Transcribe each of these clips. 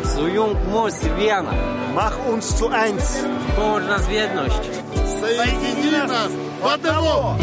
into one. Psują moc wiana. Mach uns zu eins. Połącz nas w jedność. Соедини нас в одного.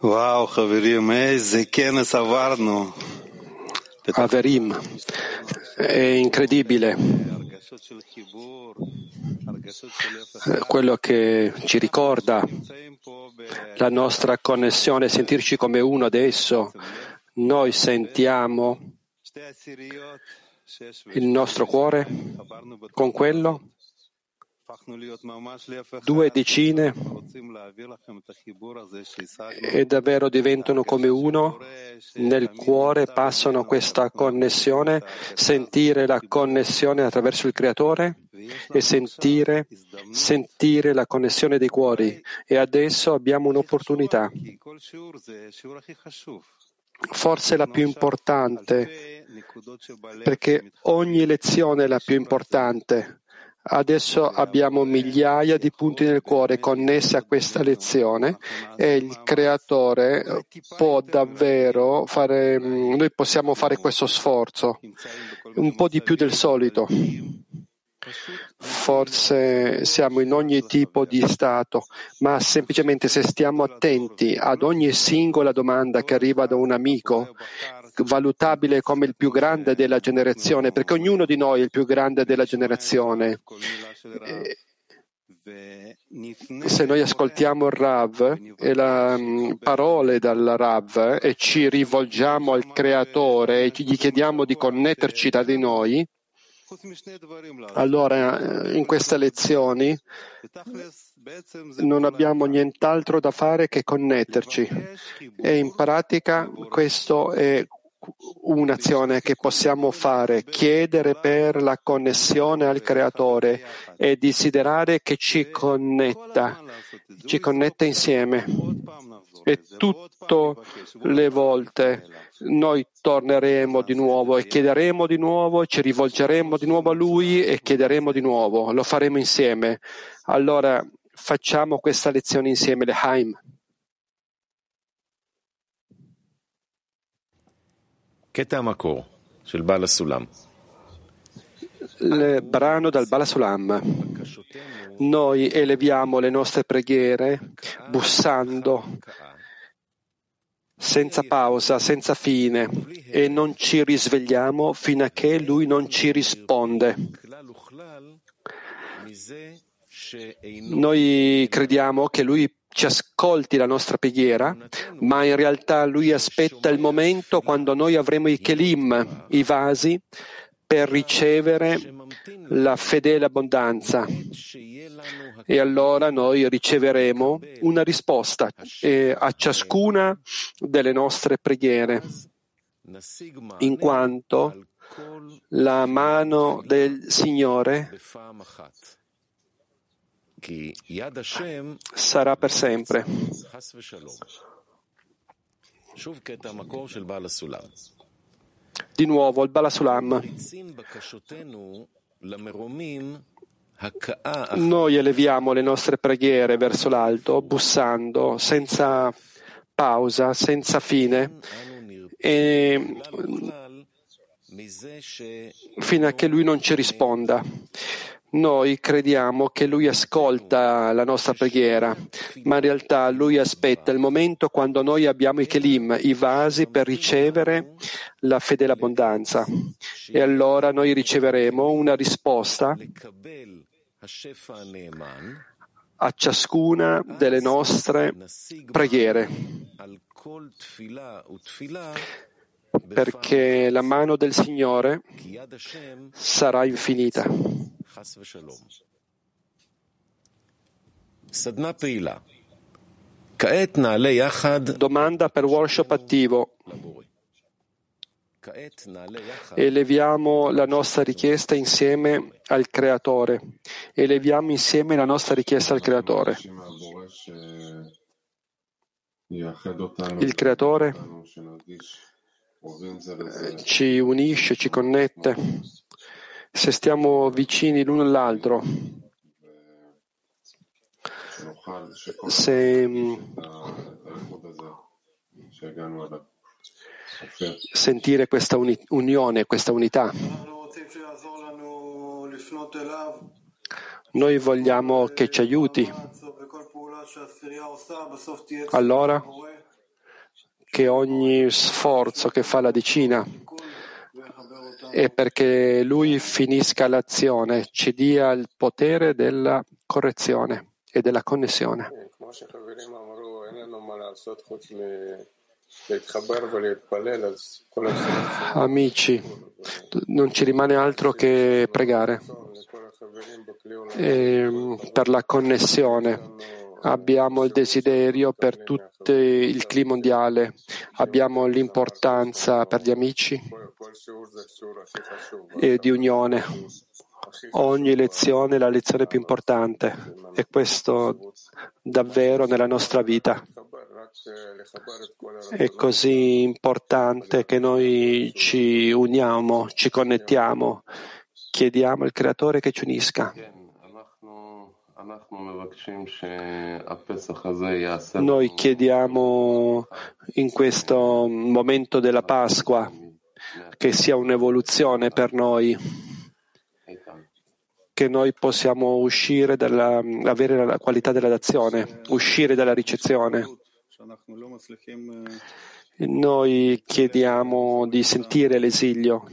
Wow, Haverim, Haverim, è incredibile. Quello che ci ricorda la nostra connessione, sentirci come uno adesso. Noi sentiamo il nostro cuore con quello due decine. e davvero diventano come uno, nel cuore passano questa connessione, sentire la connessione attraverso il Creatore e sentire, sentire la connessione dei cuori. E adesso abbiamo un'opportunità, forse la più importante, perché ogni lezione è la più importante. Adesso abbiamo migliaia di punti nel cuore connessi a questa lezione e il creatore può davvero fare, mm, noi possiamo fare questo sforzo, un po' di più del solito. Forse siamo in ogni tipo di stato, ma semplicemente se stiamo attenti ad ogni singola domanda che arriva da un amico, valutabile come il più grande della generazione, perché ognuno di noi è il più grande della generazione. Se noi ascoltiamo il Rav e le parole dal Rav e ci rivolgiamo al Creatore e gli chiediamo di connetterci tra di noi, allora in queste lezioni non abbiamo nient'altro da fare che connetterci e in pratica questo è un'azione che possiamo fare, chiedere per la connessione al Creatore e desiderare che ci connetta, ci connetta insieme e tutte le volte noi torneremo di nuovo e chiederemo di nuovo, ci rivolgeremo di nuovo a Lui e chiederemo di nuovo, lo faremo insieme. Allora facciamo questa lezione insieme, le Haim. Il brano dal Balasulam. Noi eleviamo le nostre preghiere bussando senza pausa, senza fine e non ci risvegliamo fino a che lui non ci risponde. Noi crediamo che lui ci ascolti la nostra preghiera, ma in realtà lui aspetta il momento quando noi avremo i kelim, i vasi, per ricevere la fedele abbondanza. E allora noi riceveremo una risposta eh, a ciascuna delle nostre preghiere, in quanto la mano del Signore sarà per sempre. Di nuovo il Balasulam. Noi eleviamo le nostre preghiere verso l'alto, bussando senza pausa, senza fine, e fino a che lui non ci risponda. Noi crediamo che lui ascolta la nostra preghiera, ma in realtà lui aspetta il momento quando noi abbiamo i kelim, i vasi per ricevere la fedele abbondanza. E allora noi riceveremo una risposta a ciascuna delle nostre preghiere, perché la mano del Signore sarà infinita. Domanda per workshop attivo. Eleviamo la nostra richiesta insieme al Creatore. Eleviamo insieme la nostra richiesta al Creatore. Il Creatore ci unisce, ci connette. Se stiamo vicini l'uno all'altro, se sentire questa uni- unione, questa unità. Noi vogliamo che ci aiuti. Allora, che ogni sforzo che fa la decina è perché lui finisca l'azione, ci dia il potere della correzione e della connessione. Amici, non ci rimane altro che pregare e per la connessione. Abbiamo il desiderio per tutto il clima mondiale, abbiamo l'importanza per gli amici e di unione. Ogni lezione è la lezione più importante e questo davvero nella nostra vita. È così importante che noi ci uniamo, ci connettiamo, chiediamo al Creatore che ci unisca. Noi chiediamo in questo momento della Pasqua che sia un'evoluzione per noi, che noi possiamo uscire dalla, avere la qualità della dazione, uscire dalla ricezione. Noi chiediamo di sentire l'esilio,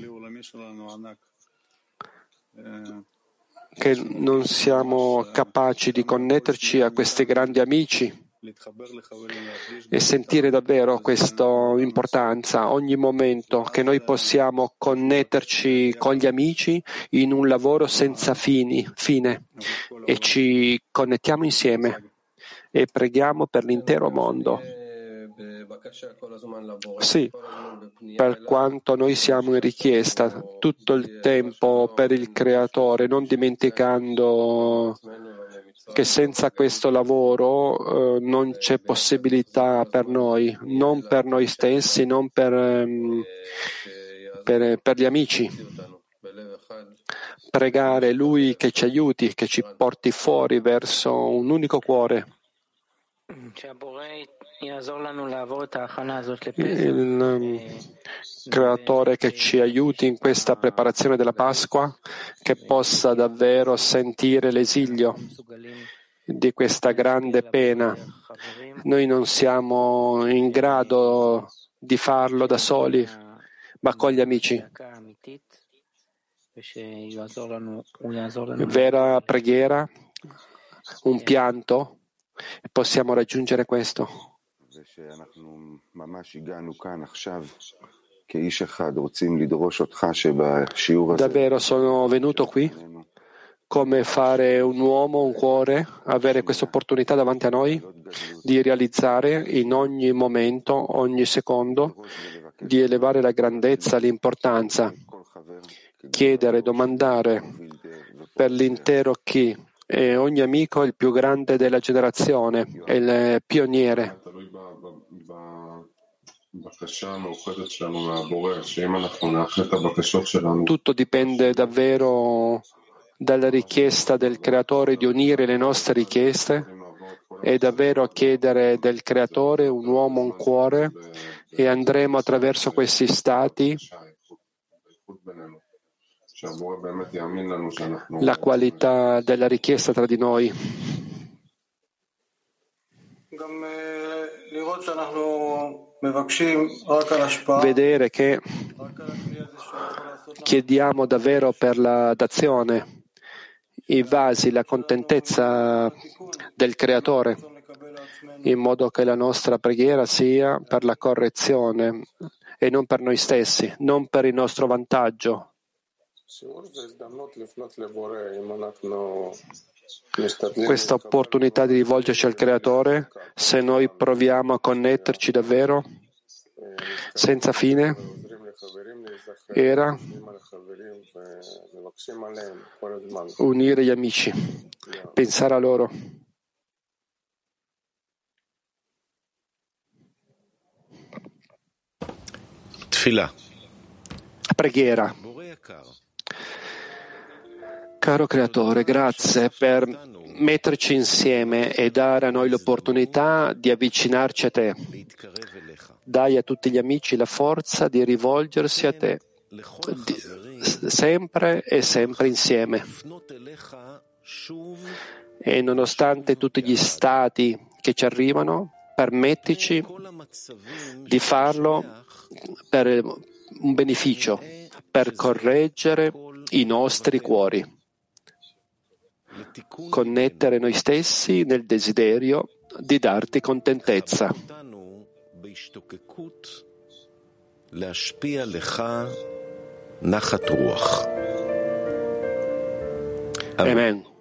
che non siamo capaci di connetterci a questi grandi amici e sentire davvero questa importanza ogni momento che noi possiamo connetterci con gli amici in un lavoro senza fini, fine e ci connettiamo insieme e preghiamo per l'intero mondo. Sì, per quanto noi siamo in richiesta tutto il tempo per il Creatore, non dimenticando che senza questo lavoro eh, non c'è possibilità per noi, non per noi stessi, non per, ehm, per, per gli amici. Pregare Lui che ci aiuti, che ci porti fuori verso un unico cuore. Il um, creatore che ci aiuti in questa preparazione della Pasqua, che possa davvero sentire l'esilio di questa grande pena. Noi non siamo in grado di farlo da soli, ma con gli amici. Vera preghiera, un pianto, e possiamo raggiungere questo. Davvero sono venuto qui? come fare un uomo, un cuore, avere questa opportunità davanti a noi di realizzare in ogni momento, ogni secondo, di elevare la grandezza, l'importanza, chiedere, domandare per l'intero chi e ogni amico è il più grande della generazione, è il pioniere. Tutto dipende davvero dalla richiesta del Creatore di unire le nostre richieste e davvero chiedere del Creatore un uomo, un cuore e andremo attraverso questi stati la qualità della richiesta tra di noi. Vedere che chiediamo davvero per la d'azione i vasi, la contentezza del creatore, in modo che la nostra preghiera sia per la correzione e non per noi stessi, non per il nostro vantaggio, questa opportunità di rivolgerci al Creatore, se noi proviamo a connetterci davvero, senza fine, era unire gli amici, pensare a loro. Tfila. Preghiera. Caro Creatore, grazie per metterci insieme e dare a noi l'opportunità di avvicinarci a te. Dai a tutti gli amici la forza di rivolgersi a te, di, sempre e sempre insieme. E nonostante tutti gli stati che ci arrivano, permettici di farlo per un beneficio, per correggere i nostri cuori connettere noi stessi nel desiderio di darti contentezza. Amen.